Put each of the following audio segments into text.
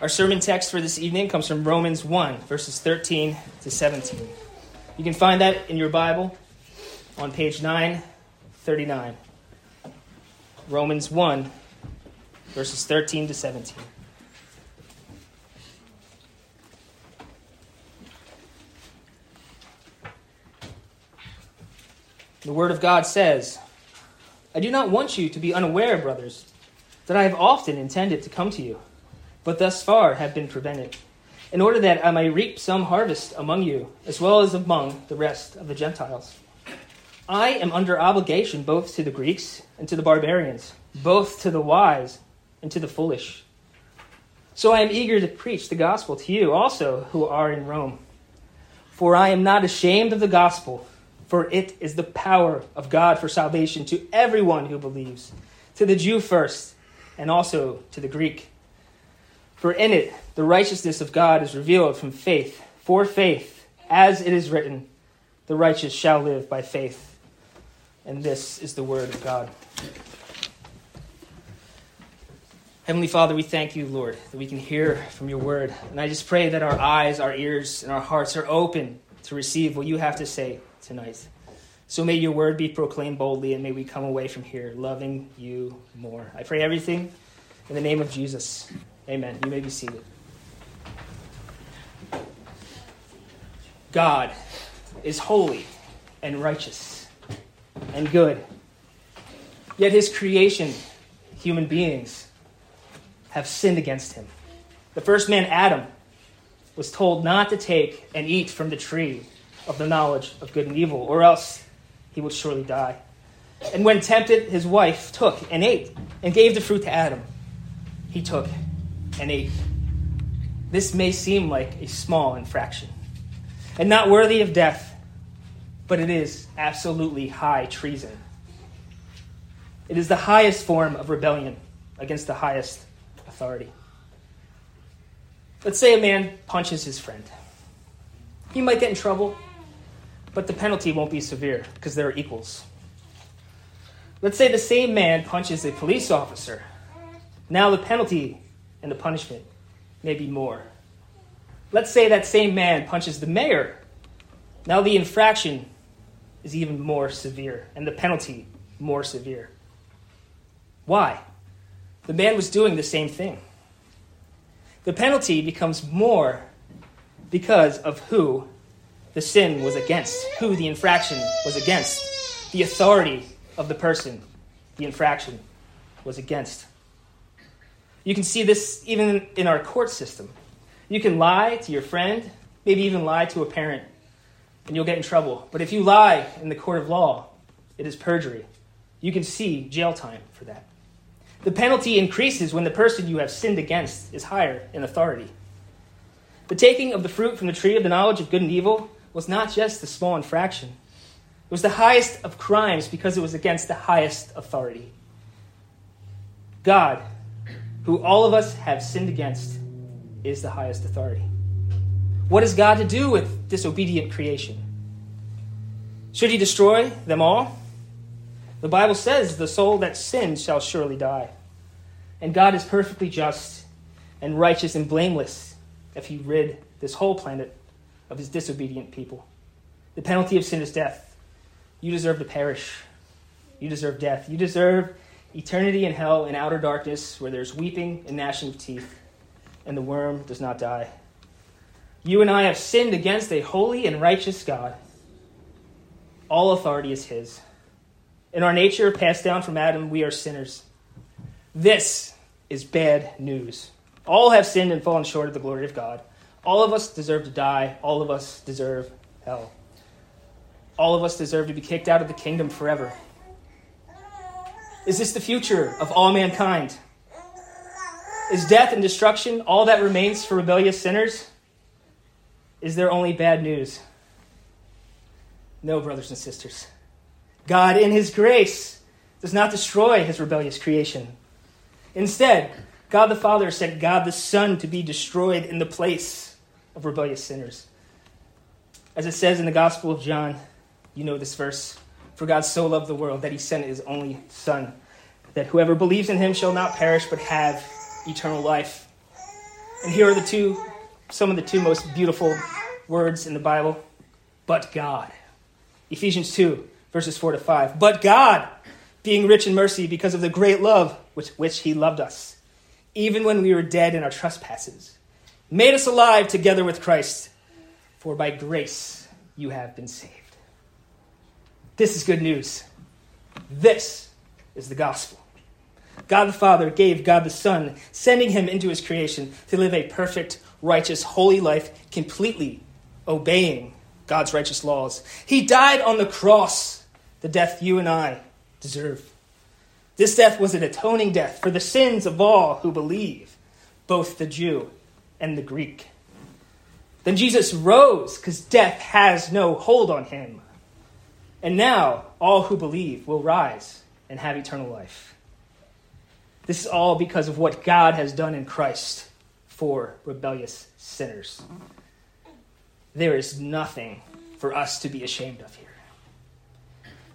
Our sermon text for this evening comes from Romans 1, verses 13 to 17. You can find that in your Bible on page 939. Romans 1, verses 13 to 17. The Word of God says, I do not want you to be unaware, brothers, that I have often intended to come to you, but thus far have been prevented, in order that I may reap some harvest among you, as well as among the rest of the Gentiles. I am under obligation both to the Greeks and to the barbarians, both to the wise and to the foolish. So I am eager to preach the gospel to you also who are in Rome. For I am not ashamed of the gospel for it is the power of God for salvation to everyone who believes, to the Jew first, and also to the Greek. For in it the righteousness of God is revealed from faith, for faith, as it is written, the righteous shall live by faith. And this is the word of God. Heavenly Father, we thank you, Lord, that we can hear from your word. And I just pray that our eyes, our ears, and our hearts are open to receive what you have to say tonight. So may your word be proclaimed boldly, and may we come away from here loving you more. I pray everything in the name of Jesus. Amen. You may be seated. God is holy and righteous and good. Yet his creation, human beings, have sinned against him. The first man, Adam, was told not to take and eat from the tree of the knowledge of good and evil, or else he would surely die. And when tempted, his wife took and ate and gave the fruit to Adam. He took and ate. This may seem like a small infraction and not worthy of death, but it is absolutely high treason. It is the highest form of rebellion against the highest authority. Let's say a man punches his friend. He might get in trouble, but the penalty won't be severe because they're equals. Let's say the same man punches a police officer. Now the penalty and the punishment may be more. Let's say that same man punches the mayor. Now the infraction is even more severe and the penalty more severe. Why? The man was doing the same thing. The penalty becomes more because of who the sin was against, who the infraction was against, the authority of the person the infraction was against. You can see this even in our court system. You can lie to your friend, maybe even lie to a parent, and you'll get in trouble. But if you lie in the court of law, it is perjury. You can see jail time for that. The penalty increases when the person you have sinned against is higher in authority. The taking of the fruit from the tree of the knowledge of good and evil was not just a small infraction, it was the highest of crimes because it was against the highest authority. God, who all of us have sinned against, is the highest authority. What is God to do with disobedient creation? Should he destroy them all? The Bible says, The soul that sins shall surely die. And God is perfectly just and righteous and blameless if he rid this whole planet of his disobedient people. The penalty of sin is death. You deserve to perish. You deserve death. You deserve eternity in hell in outer darkness where there's weeping and gnashing of teeth, and the worm does not die. You and I have sinned against a holy and righteous God. All authority is His. In our nature, passed down from Adam, we are sinners. This is bad news. All have sinned and fallen short of the glory of God. All of us deserve to die. All of us deserve hell. All of us deserve to be kicked out of the kingdom forever. Is this the future of all mankind? Is death and destruction all that remains for rebellious sinners? Is there only bad news? No, brothers and sisters. God, in His grace, does not destroy His rebellious creation. Instead, God the Father sent God the Son to be destroyed in the place of rebellious sinners. As it says in the Gospel of John, you know this verse For God so loved the world that he sent his only Son, that whoever believes in him shall not perish but have eternal life. And here are the two, some of the two most beautiful words in the Bible. But God. Ephesians 2, verses 4 to 5. But God, being rich in mercy because of the great love with which he loved us, even when we were dead in our trespasses, made us alive together with Christ. For by grace you have been saved. This is good news. This is the gospel. God the Father gave God the Son, sending him into his creation to live a perfect, righteous, holy life, completely obeying God's righteous laws. He died on the cross, the death you and I deserve. This death was an atoning death for the sins of all who believe, both the Jew and the Greek. Then Jesus rose because death has no hold on him. And now all who believe will rise and have eternal life. This is all because of what God has done in Christ for rebellious sinners. There is nothing for us to be ashamed of here.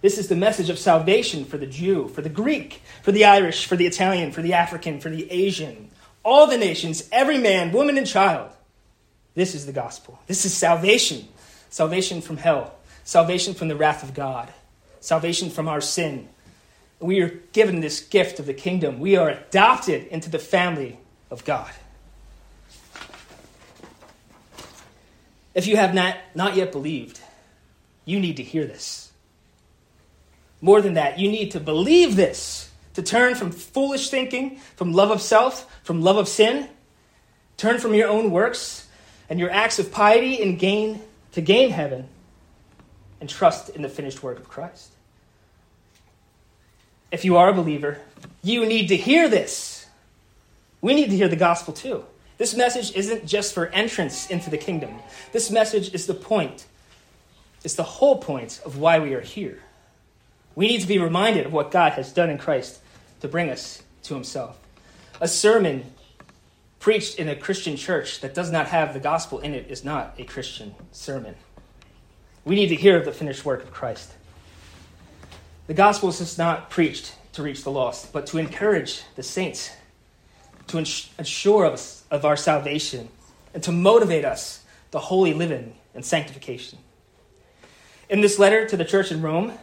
This is the message of salvation for the Jew, for the Greek, for the Irish, for the Italian, for the African, for the Asian, all the nations, every man, woman, and child. This is the gospel. This is salvation salvation from hell, salvation from the wrath of God, salvation from our sin. We are given this gift of the kingdom. We are adopted into the family of God. If you have not, not yet believed, you need to hear this. More than that, you need to believe this, to turn from foolish thinking, from love of self, from love of sin, turn from your own works and your acts of piety and gain to gain heaven and trust in the finished work of Christ. If you are a believer, you need to hear this. We need to hear the gospel too. This message isn't just for entrance into the kingdom. This message is the point. It's the whole point of why we are here. We need to be reminded of what God has done in Christ to bring us to himself. A sermon preached in a Christian church that does not have the gospel in it is not a Christian sermon. We need to hear of the finished work of Christ. The gospel is just not preached to reach the lost, but to encourage the saints, to ensure us of our salvation, and to motivate us to holy living and sanctification. In this letter to the church in Rome,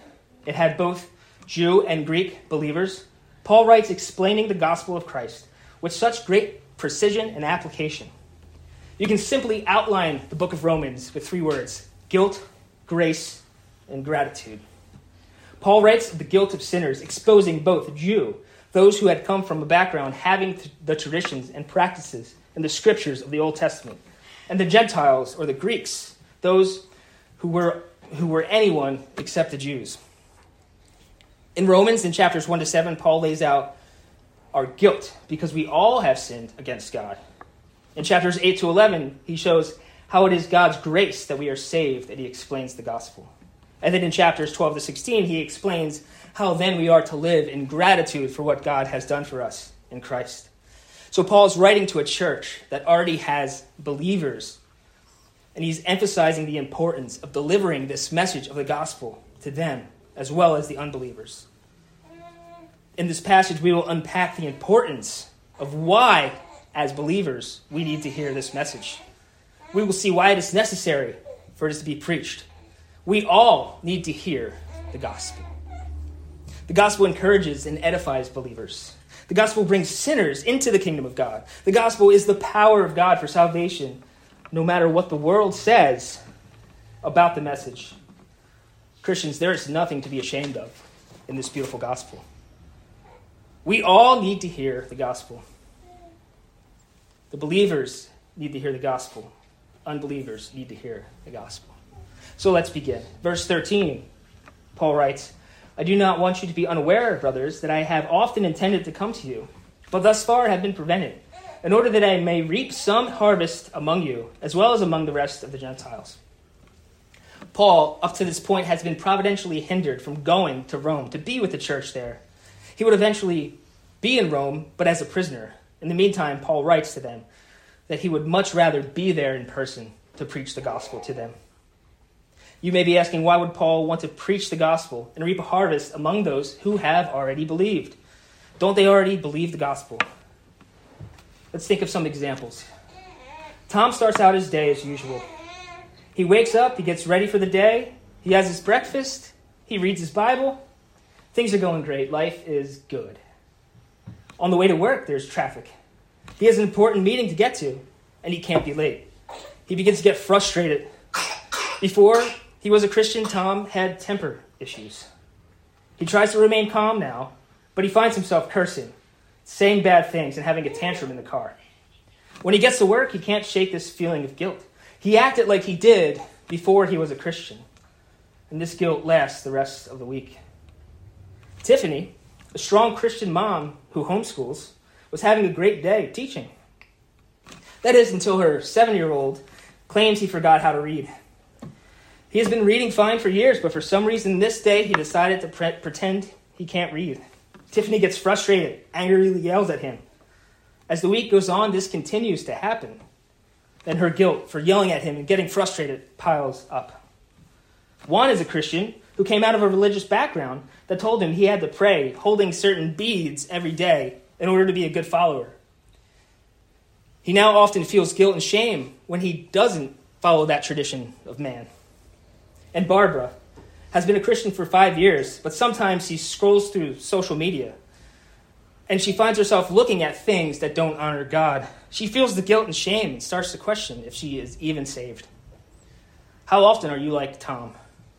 it had both Jew and Greek believers. Paul writes explaining the gospel of Christ with such great precision and application. You can simply outline the book of Romans with three words guilt, grace, and gratitude. Paul writes of the guilt of sinners, exposing both Jew, those who had come from a background having the traditions and practices and the scriptures of the Old Testament, and the Gentiles or the Greeks, those who were, who were anyone except the Jews. In Romans, in chapters 1 to 7, Paul lays out our guilt because we all have sinned against God. In chapters 8 to 11, he shows how it is God's grace that we are saved, and he explains the gospel. And then in chapters 12 to 16, he explains how then we are to live in gratitude for what God has done for us in Christ. So Paul's writing to a church that already has believers, and he's emphasizing the importance of delivering this message of the gospel to them as well as the unbelievers. In this passage, we will unpack the importance of why, as believers, we need to hear this message we will see why it is necessary for it to be preached. We all need to hear the gospel. The gospel encourages and edifies believers. The gospel brings sinners into the kingdom of God. The gospel is the power of God for salvation, no matter what the world says about the message. Christians, there is nothing to be ashamed of in this beautiful gospel. We all need to hear the gospel. The believers need to hear the gospel unbelievers need to hear the gospel. So let's begin. Verse 13, Paul writes, I do not want you to be unaware, brothers, that I have often intended to come to you, but thus far have been prevented, in order that I may reap some harvest among you, as well as among the rest of the Gentiles. Paul, up to this point, has been providentially hindered from going to Rome to be with the church there. He would eventually be in Rome, but as a prisoner. In the meantime, Paul writes to them that he would much rather be there in person to preach the gospel to them. You may be asking, why would Paul want to preach the gospel and reap a harvest among those who have already believed? Don't they already believe the gospel? Let's think of some examples. Tom starts out his day as usual. He wakes up, he gets ready for the day, he has his breakfast, he reads his Bible. Things are going great. Life is good. On the way to work, there's traffic. He has an important meeting to get to, and he can't be late. He begins to get frustrated. Before he was a Christian, Tom had temper issues. He tries to remain calm now, but he finds himself cursing, saying bad things, and having a tantrum in the car. When he gets to work, he can't shake this feeling of guilt. He acted like he did before he was a Christian, and this guilt lasts the rest of the week. Tiffany, a strong Christian mom who homeschools, was having a great day teaching. That is, until her seven year old claims he forgot how to read. He has been reading fine for years, but for some reason this day he decided to pre- pretend he can't read. Tiffany gets frustrated, angrily yells at him. As the week goes on, this continues to happen. Then her guilt for yelling at him and getting frustrated piles up. Juan is a Christian who came out of a religious background that told him he had to pray holding certain beads every day in order to be a good follower. He now often feels guilt and shame when he doesn't follow that tradition of man. And Barbara has been a Christian for five years, but sometimes she scrolls through social media and she finds herself looking at things that don't honor God. She feels the guilt and shame and starts to question if she is even saved. How often are you like Tom,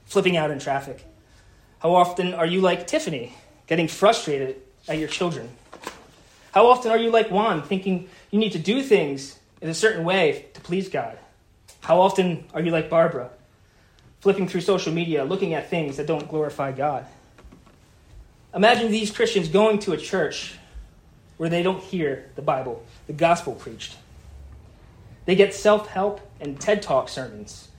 flipping out in traffic? How often are you like Tiffany, getting frustrated at your children? How often are you like Juan, thinking you need to do things in a certain way to please God? How often are you like Barbara, flipping through social media, looking at things that don't glorify God? Imagine these Christians going to a church where they don't hear the Bible, the gospel preached. They get self help and TED Talk sermons.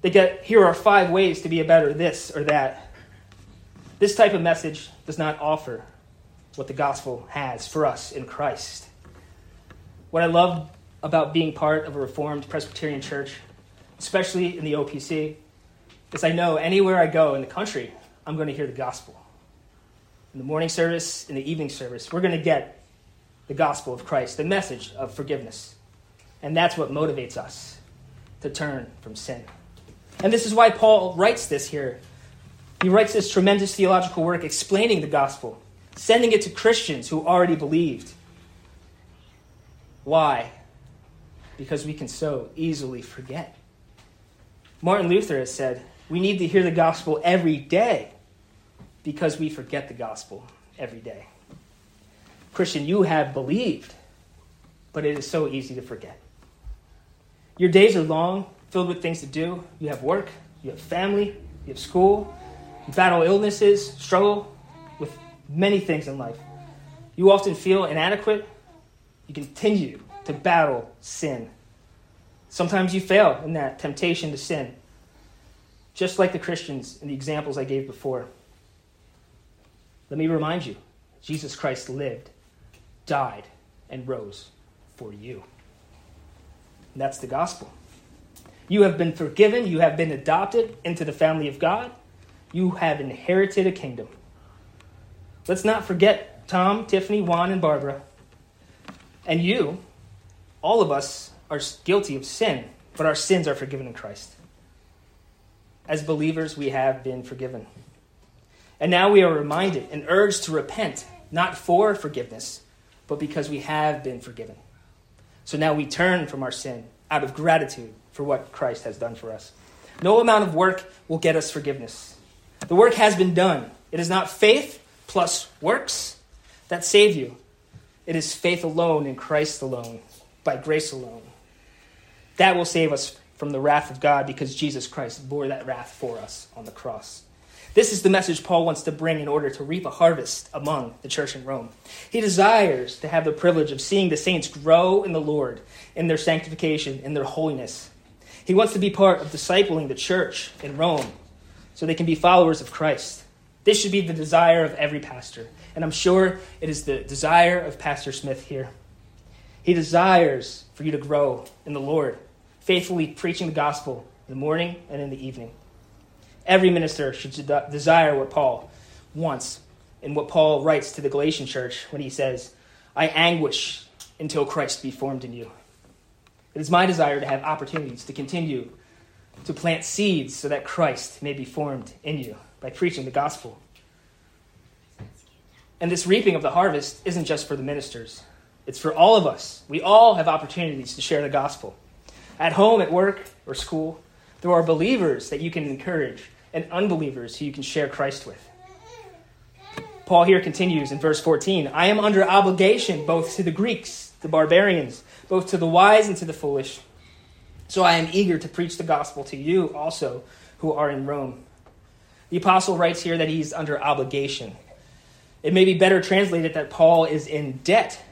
They get, here are five ways to be a better this or that. This type of message does not offer what the gospel has for us in Christ. What I love about being part of a Reformed Presbyterian church, especially in the OPC, is I know anywhere I go in the country, I'm going to hear the gospel. In the morning service, in the evening service, we're going to get the gospel of Christ, the message of forgiveness. And that's what motivates us to turn from sin. And this is why Paul writes this here. He writes this tremendous theological work explaining the gospel sending it to Christians who already believed. Why? Because we can so easily forget. Martin Luther has said, we need to hear the gospel every day because we forget the gospel every day. Christian, you have believed, but it is so easy to forget. Your days are long, filled with things to do. You have work, you have family, you have school, you battle illnesses, struggle many things in life. You often feel inadequate. You continue to battle sin. Sometimes you fail in that temptation to sin, just like the Christians in the examples I gave before. Let me remind you Jesus Christ lived, died, and rose for you. And that's the gospel. You have been forgiven, you have been adopted into the family of God, you have inherited a kingdom. Let's not forget Tom, Tiffany, Juan, and Barbara. And you, all of us, are guilty of sin, but our sins are forgiven in Christ. As believers, we have been forgiven. And now we are reminded and urged to repent, not for forgiveness, but because we have been forgiven. So now we turn from our sin out of gratitude for what Christ has done for us. No amount of work will get us forgiveness. The work has been done. It is not faith plus works that save you. It is faith alone in Christ alone, by grace alone. That will save us from the wrath of God because Jesus Christ bore that wrath for us on the cross. This is the message Paul wants to bring in order to reap a harvest among the church in Rome. He desires to have the privilege of seeing the saints grow in the Lord, in their sanctification, in their holiness. He wants to be part of discipling the church in Rome so they can be followers of Christ. This should be the desire of every pastor. And I'm sure it is the desire of Pastor Smith here. He desires for you to grow in the Lord, faithfully preaching the gospel in the morning and in the evening. Every minister should desire what Paul wants and what Paul writes to the Galatian church when he says, I anguish until Christ be formed in you. It is my desire to have opportunities to continue to plant seeds so that Christ may be formed in you by preaching the gospel. And this reaping of the harvest isn't just for the ministers, it's for all of us. We all have opportunities to share the gospel. At home, at work, or school, there are believers that you can encourage and unbelievers who you can share Christ with. Paul here continues in verse 14 I am under obligation both to the Greeks, the barbarians, both to the wise and to the foolish. So I am eager to preach the gospel to you also who are in Rome. The apostle writes here that he's under obligation. It may be better translated that Paul is in debt.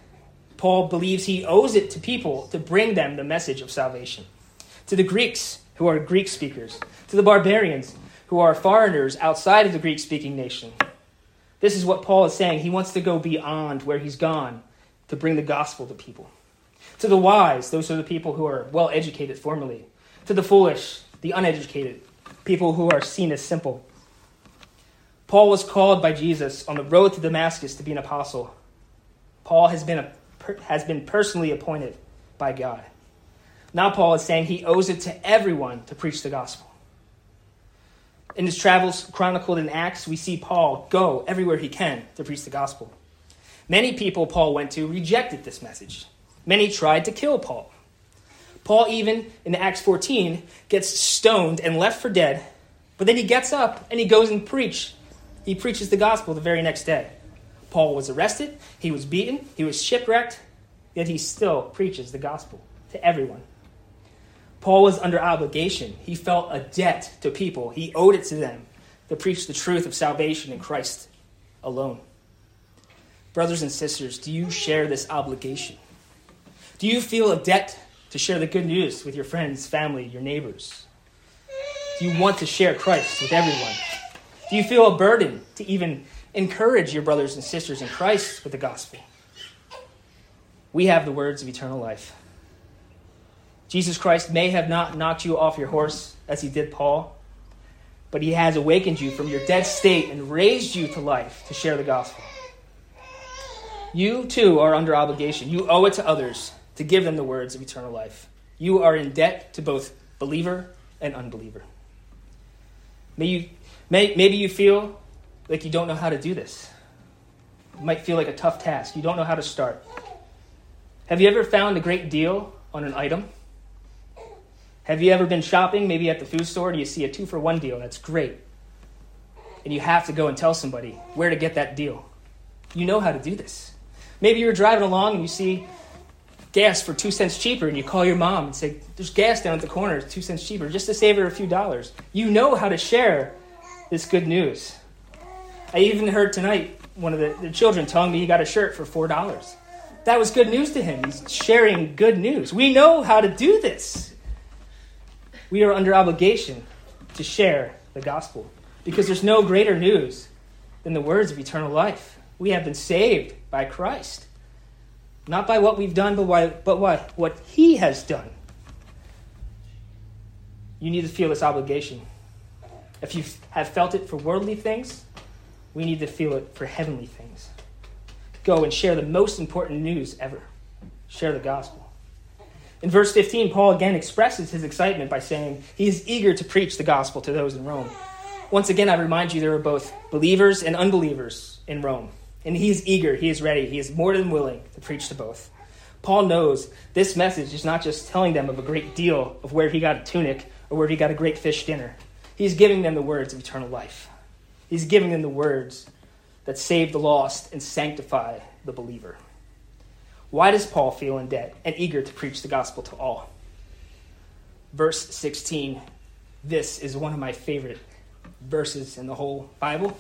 Paul believes he owes it to people to bring them the message of salvation. To the Greeks, who are Greek speakers, to the barbarians, who are foreigners outside of the Greek speaking nation. This is what Paul is saying. He wants to go beyond where he's gone to bring the gospel to people. To the wise, those are the people who are well educated formally. To the foolish, the uneducated, people who are seen as simple. Paul was called by Jesus on the road to Damascus to be an apostle. Paul has been, a, has been personally appointed by God. Now, Paul is saying he owes it to everyone to preach the gospel. In his travels chronicled in Acts, we see Paul go everywhere he can to preach the gospel. Many people Paul went to rejected this message. Many tried to kill Paul. Paul, even in Acts 14, gets stoned and left for dead, but then he gets up and he goes and preach. He preaches the gospel the very next day. Paul was arrested, he was beaten, he was shipwrecked, yet he still preaches the gospel to everyone. Paul was under obligation. He felt a debt to people. He owed it to them to preach the truth of salvation in Christ alone. Brothers and sisters, do you share this obligation? Do you feel a debt to share the good news with your friends, family, your neighbors? Do you want to share Christ with everyone? Do you feel a burden to even encourage your brothers and sisters in Christ with the gospel? We have the words of eternal life. Jesus Christ may have not knocked you off your horse as he did Paul, but he has awakened you from your dead state and raised you to life to share the gospel. You too are under obligation. You owe it to others to give them the words of eternal life. You are in debt to both believer and unbeliever. May you, maybe you feel like you don't know how to do this. It might feel like a tough task. You don't know how to start. Have you ever found a great deal on an item? Have you ever been shopping, maybe at the food store, and you see a two for one deal? That's great. And you have to go and tell somebody where to get that deal. You know how to do this. Maybe you're driving along and you see gas for two cents cheaper, and you call your mom and say, There's gas down at the corner, it's two cents cheaper, just to save her a few dollars. You know how to share this good news. I even heard tonight one of the, the children telling me he got a shirt for $4. That was good news to him. He's sharing good news. We know how to do this we are under obligation to share the gospel because there's no greater news than the words of eternal life. We have been saved by Christ, not by what we've done, but, why, but what, what He has done. You need to feel this obligation. If you have felt it for worldly things, we need to feel it for heavenly things. Go and share the most important news ever share the gospel. In verse 15, Paul again expresses his excitement by saying he is eager to preach the gospel to those in Rome. Once again, I remind you there are both believers and unbelievers in Rome. And he is eager, he is ready, he is more than willing to preach to both. Paul knows this message is not just telling them of a great deal of where he got a tunic or where he got a great fish dinner. He's giving them the words of eternal life. He's giving them the words that save the lost and sanctify the believer. Why does Paul feel in debt and eager to preach the gospel to all? Verse 16. This is one of my favorite verses in the whole Bible,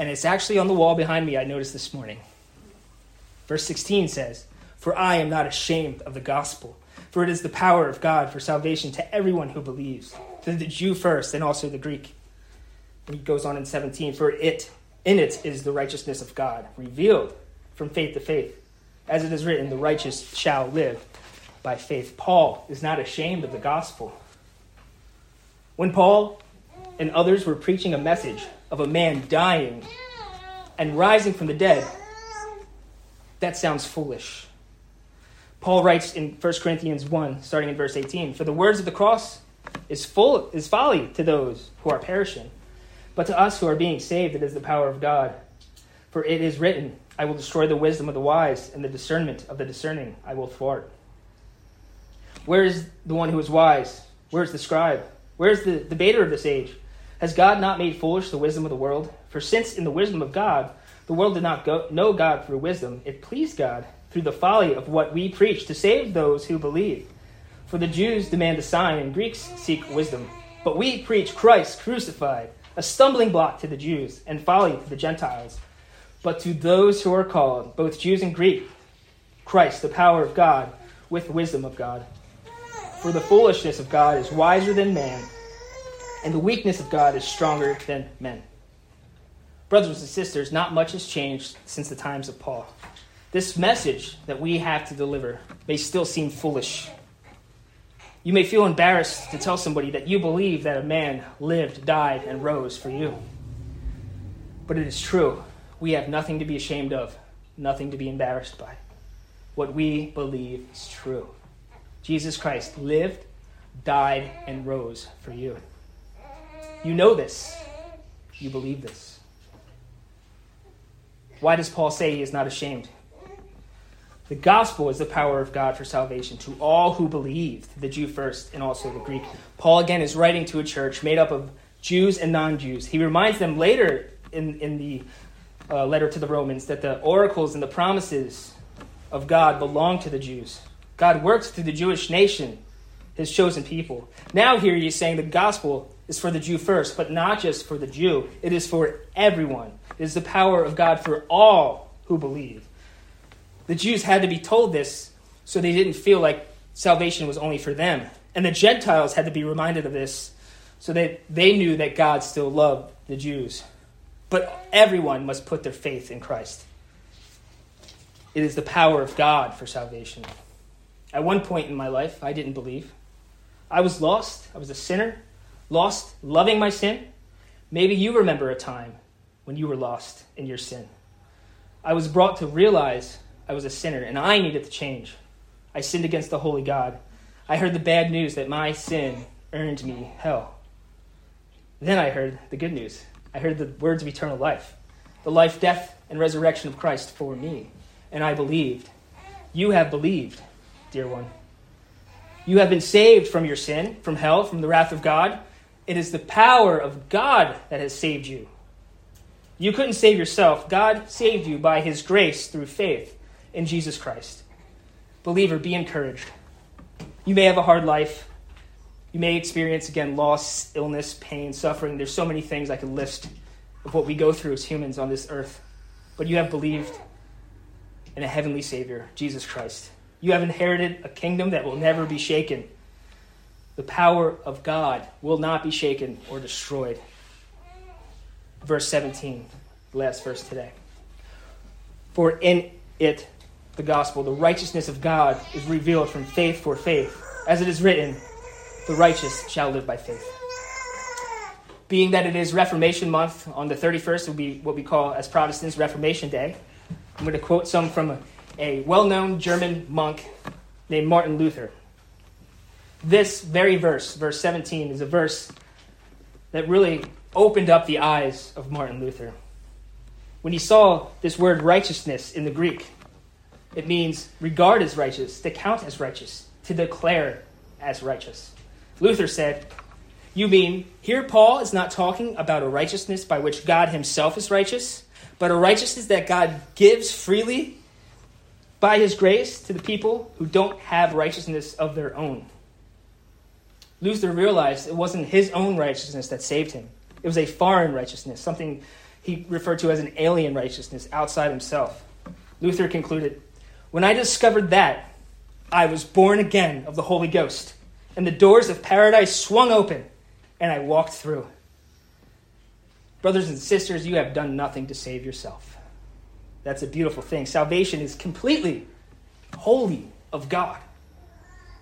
and it's actually on the wall behind me, I noticed this morning. Verse 16 says, For I am not ashamed of the gospel, for it is the power of God for salvation to everyone who believes, to the Jew first and also the Greek. And he goes on in 17, For it, in it is the righteousness of God, revealed from faith to faith as it is written, the righteous shall live by faith. Paul is not ashamed of the gospel. When Paul and others were preaching a message of a man dying and rising from the dead, that sounds foolish. Paul writes in 1 Corinthians 1, starting in verse 18 For the words of the cross is, full, is folly to those who are perishing, but to us who are being saved, it is the power of God. For it is written, I will destroy the wisdom of the wise, and the discernment of the discerning I will thwart. Where is the one who is wise? Where is the scribe? Where is the debater of this age? Has God not made foolish the wisdom of the world? For since in the wisdom of God, the world did not go, know God through wisdom, it pleased God through the folly of what we preach to save those who believe. For the Jews demand a sign, and Greeks seek wisdom. But we preach Christ crucified, a stumbling block to the Jews, and folly to the Gentiles. But to those who are called, both Jews and Greek, Christ, the power of God, with wisdom of God. For the foolishness of God is wiser than man, and the weakness of God is stronger than men. Brothers and sisters, not much has changed since the times of Paul. This message that we have to deliver may still seem foolish. You may feel embarrassed to tell somebody that you believe that a man lived, died, and rose for you. But it is true. We have nothing to be ashamed of, nothing to be embarrassed by. What we believe is true. Jesus Christ lived, died, and rose for you. You know this. You believe this. Why does Paul say he is not ashamed? The gospel is the power of God for salvation to all who believe, the Jew first and also the Greek. Paul again is writing to a church made up of Jews and non Jews. He reminds them later in, in the uh, letter to the Romans that the oracles and the promises of God belong to the Jews. God works through the Jewish nation, his chosen people. Now, here he's saying the gospel is for the Jew first, but not just for the Jew, it is for everyone. It is the power of God for all who believe. The Jews had to be told this so they didn't feel like salvation was only for them. And the Gentiles had to be reminded of this so that they knew that God still loved the Jews. But everyone must put their faith in Christ. It is the power of God for salvation. At one point in my life, I didn't believe. I was lost. I was a sinner, lost, loving my sin. Maybe you remember a time when you were lost in your sin. I was brought to realize I was a sinner and I needed to change. I sinned against the holy God. I heard the bad news that my sin earned me hell. Then I heard the good news. I heard the words of eternal life, the life, death, and resurrection of Christ for me. And I believed. You have believed, dear one. You have been saved from your sin, from hell, from the wrath of God. It is the power of God that has saved you. You couldn't save yourself. God saved you by his grace through faith in Jesus Christ. Believer, be encouraged. You may have a hard life. You may experience, again, loss, illness, pain, suffering. There's so many things I could list of what we go through as humans on this earth. But you have believed in a heavenly Savior, Jesus Christ. You have inherited a kingdom that will never be shaken. The power of God will not be shaken or destroyed. Verse 17, the last verse today. For in it the gospel, the righteousness of God is revealed from faith for faith. As it is written, the righteous shall live by faith. Being that it is Reformation month, on the 31st will be what we call as Protestants Reformation Day. I'm going to quote some from a, a well known German monk named Martin Luther. This very verse, verse 17, is a verse that really opened up the eyes of Martin Luther. When he saw this word righteousness in the Greek, it means regard as righteous, to count as righteous, to declare as righteous. Luther said, You mean, here Paul is not talking about a righteousness by which God himself is righteous, but a righteousness that God gives freely by his grace to the people who don't have righteousness of their own. Luther realized it wasn't his own righteousness that saved him. It was a foreign righteousness, something he referred to as an alien righteousness outside himself. Luther concluded when I discovered that, I was born again of the Holy Ghost, and the doors of paradise swung open, and I walked through. Brothers and sisters, you have done nothing to save yourself. That's a beautiful thing. Salvation is completely wholly of God.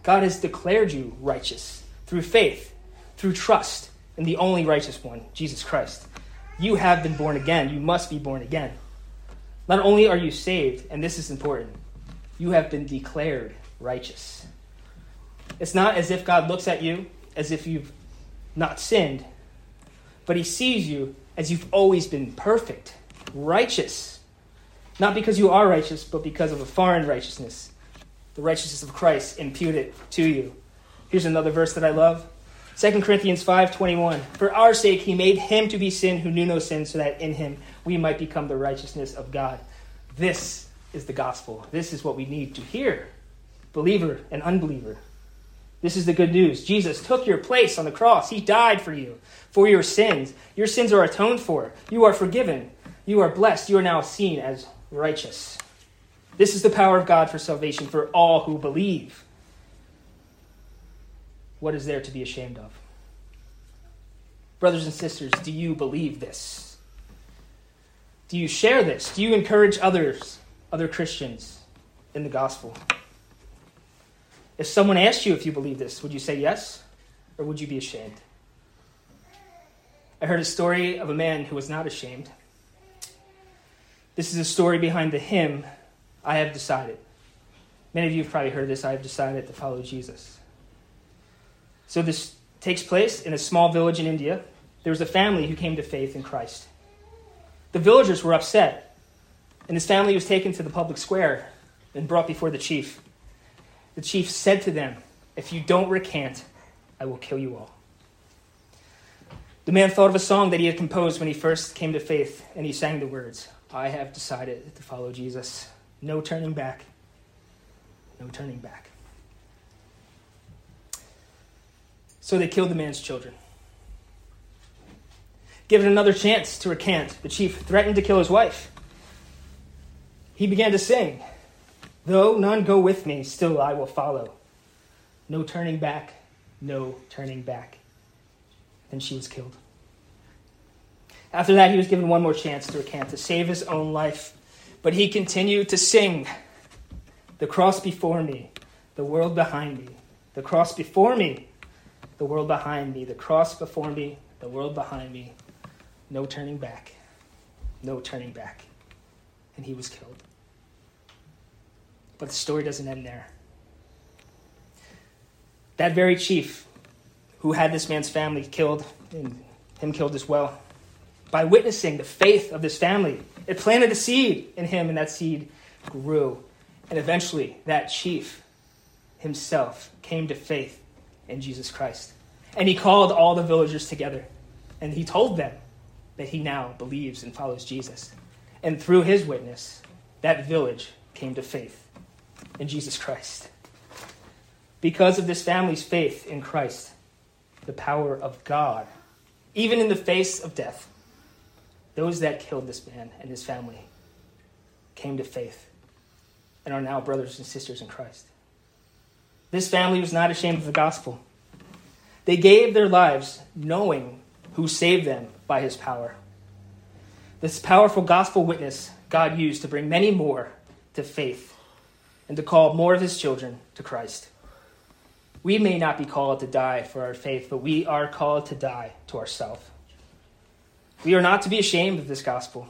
God has declared you righteous through faith, through trust in the only righteous one, Jesus Christ. You have been born again. You must be born again. Not only are you saved, and this is important, you have been declared righteous. It's not as if God looks at you as if you've not sinned, but he sees you as you've always been perfect, righteous. Not because you are righteous, but because of a foreign righteousness, the righteousness of Christ imputed to you. Here's another verse that I love. 2 Corinthians 5:21 For our sake he made him to be sin who knew no sin so that in him we might become the righteousness of God. This is the gospel. This is what we need to hear. Believer and unbeliever. This is the good news. Jesus took your place on the cross. He died for you, for your sins. Your sins are atoned for. You are forgiven. You are blessed. You are now seen as righteous. This is the power of God for salvation for all who believe. What is there to be ashamed of? Brothers and sisters, do you believe this? Do you share this? Do you encourage others, other Christians, in the gospel? If someone asked you if you believe this, would you say yes? Or would you be ashamed? I heard a story of a man who was not ashamed. This is a story behind the hymn, I have decided. Many of you have probably heard this I have decided to follow Jesus. So this takes place in a small village in India. There was a family who came to faith in Christ. The villagers were upset, and his family was taken to the public square and brought before the chief. The chief said to them, If you don't recant, I will kill you all. The man thought of a song that he had composed when he first came to faith, and he sang the words I have decided to follow Jesus. No turning back. No turning back. So they killed the man's children. Given another chance to recant, the chief threatened to kill his wife. He began to sing. Though none go with me, still I will follow. No turning back, no turning back. Then she was killed. After that, he was given one more chance to recant, to save his own life. But he continued to sing The cross before me, the world behind me. The cross before me, the world behind me. The cross before me, the world behind me. No turning back. No turning back. And he was killed. But the story doesn't end there. That very chief who had this man's family killed, and him killed as well, by witnessing the faith of this family, it planted a seed in him, and that seed grew. And eventually, that chief himself came to faith in Jesus Christ. And he called all the villagers together, and he told them that he now believes and follows Jesus. And through his witness, that village came to faith in Jesus Christ. Because of this family's faith in Christ, the power of God, even in the face of death, those that killed this man and his family came to faith and are now brothers and sisters in Christ. This family was not ashamed of the gospel. They gave their lives knowing who saved them by his power. This powerful gospel witness God used to bring many more to faith and to call more of his children to Christ. We may not be called to die for our faith, but we are called to die to ourselves. We are not to be ashamed of this gospel.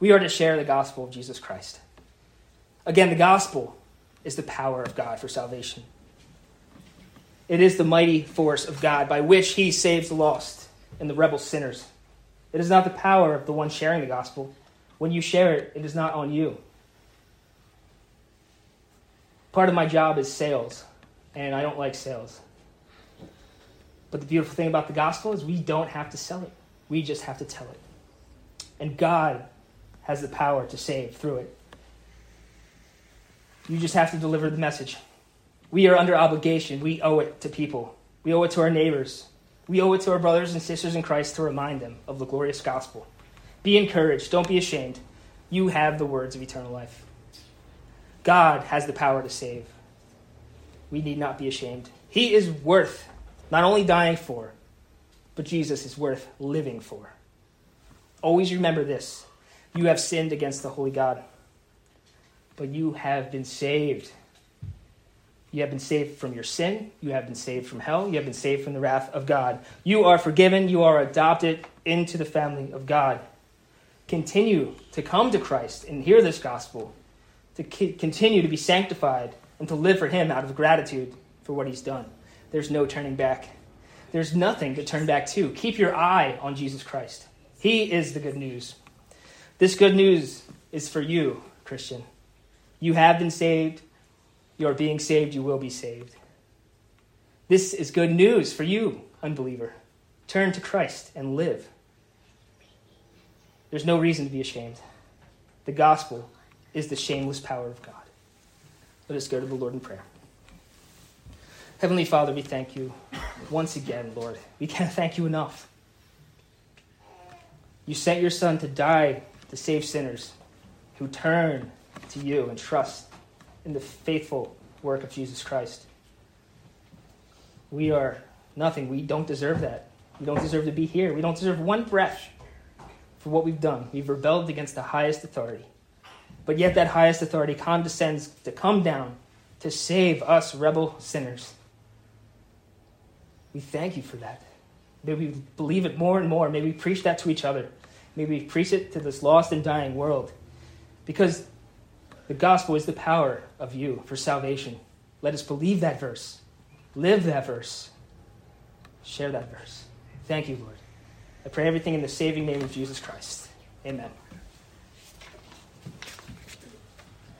We are to share the gospel of Jesus Christ. Again, the gospel is the power of God for salvation. It is the mighty force of God by which he saves the lost and the rebel sinners. It is not the power of the one sharing the gospel. When you share it, it is not on you. Part of my job is sales, and I don't like sales. But the beautiful thing about the gospel is we don't have to sell it, we just have to tell it. And God has the power to save through it. You just have to deliver the message. We are under obligation. We owe it to people. We owe it to our neighbors. We owe it to our brothers and sisters in Christ to remind them of the glorious gospel. Be encouraged. Don't be ashamed. You have the words of eternal life. God has the power to save. We need not be ashamed. He is worth not only dying for, but Jesus is worth living for. Always remember this you have sinned against the holy God, but you have been saved. You have been saved from your sin. You have been saved from hell. You have been saved from the wrath of God. You are forgiven. You are adopted into the family of God. Continue to come to Christ and hear this gospel to continue to be sanctified and to live for Him out of gratitude for what He's done. There's no turning back. There's nothing to turn back to. Keep your eye on Jesus Christ. He is the good news. This good news is for you, Christian. You have been saved. You are being saved. You will be saved. This is good news for you, unbeliever. Turn to Christ and live. There's no reason to be ashamed. The gospel is the shameless power of God. Let us go to the Lord in prayer. Heavenly Father, we thank you once again, Lord. We can't thank you enough. You sent your Son to die to save sinners who turn to you and trust in the faithful work of Jesus Christ. We are nothing. We don't deserve that. We don't deserve to be here. We don't deserve one breath for what we've done. We've rebelled against the highest authority. But yet, that highest authority condescends to come down to save us rebel sinners. We thank you for that. May we believe it more and more. May we preach that to each other. May we preach it to this lost and dying world. Because the gospel is the power of you for salvation. Let us believe that verse, live that verse, share that verse. Thank you, Lord. I pray everything in the saving name of Jesus Christ. Amen.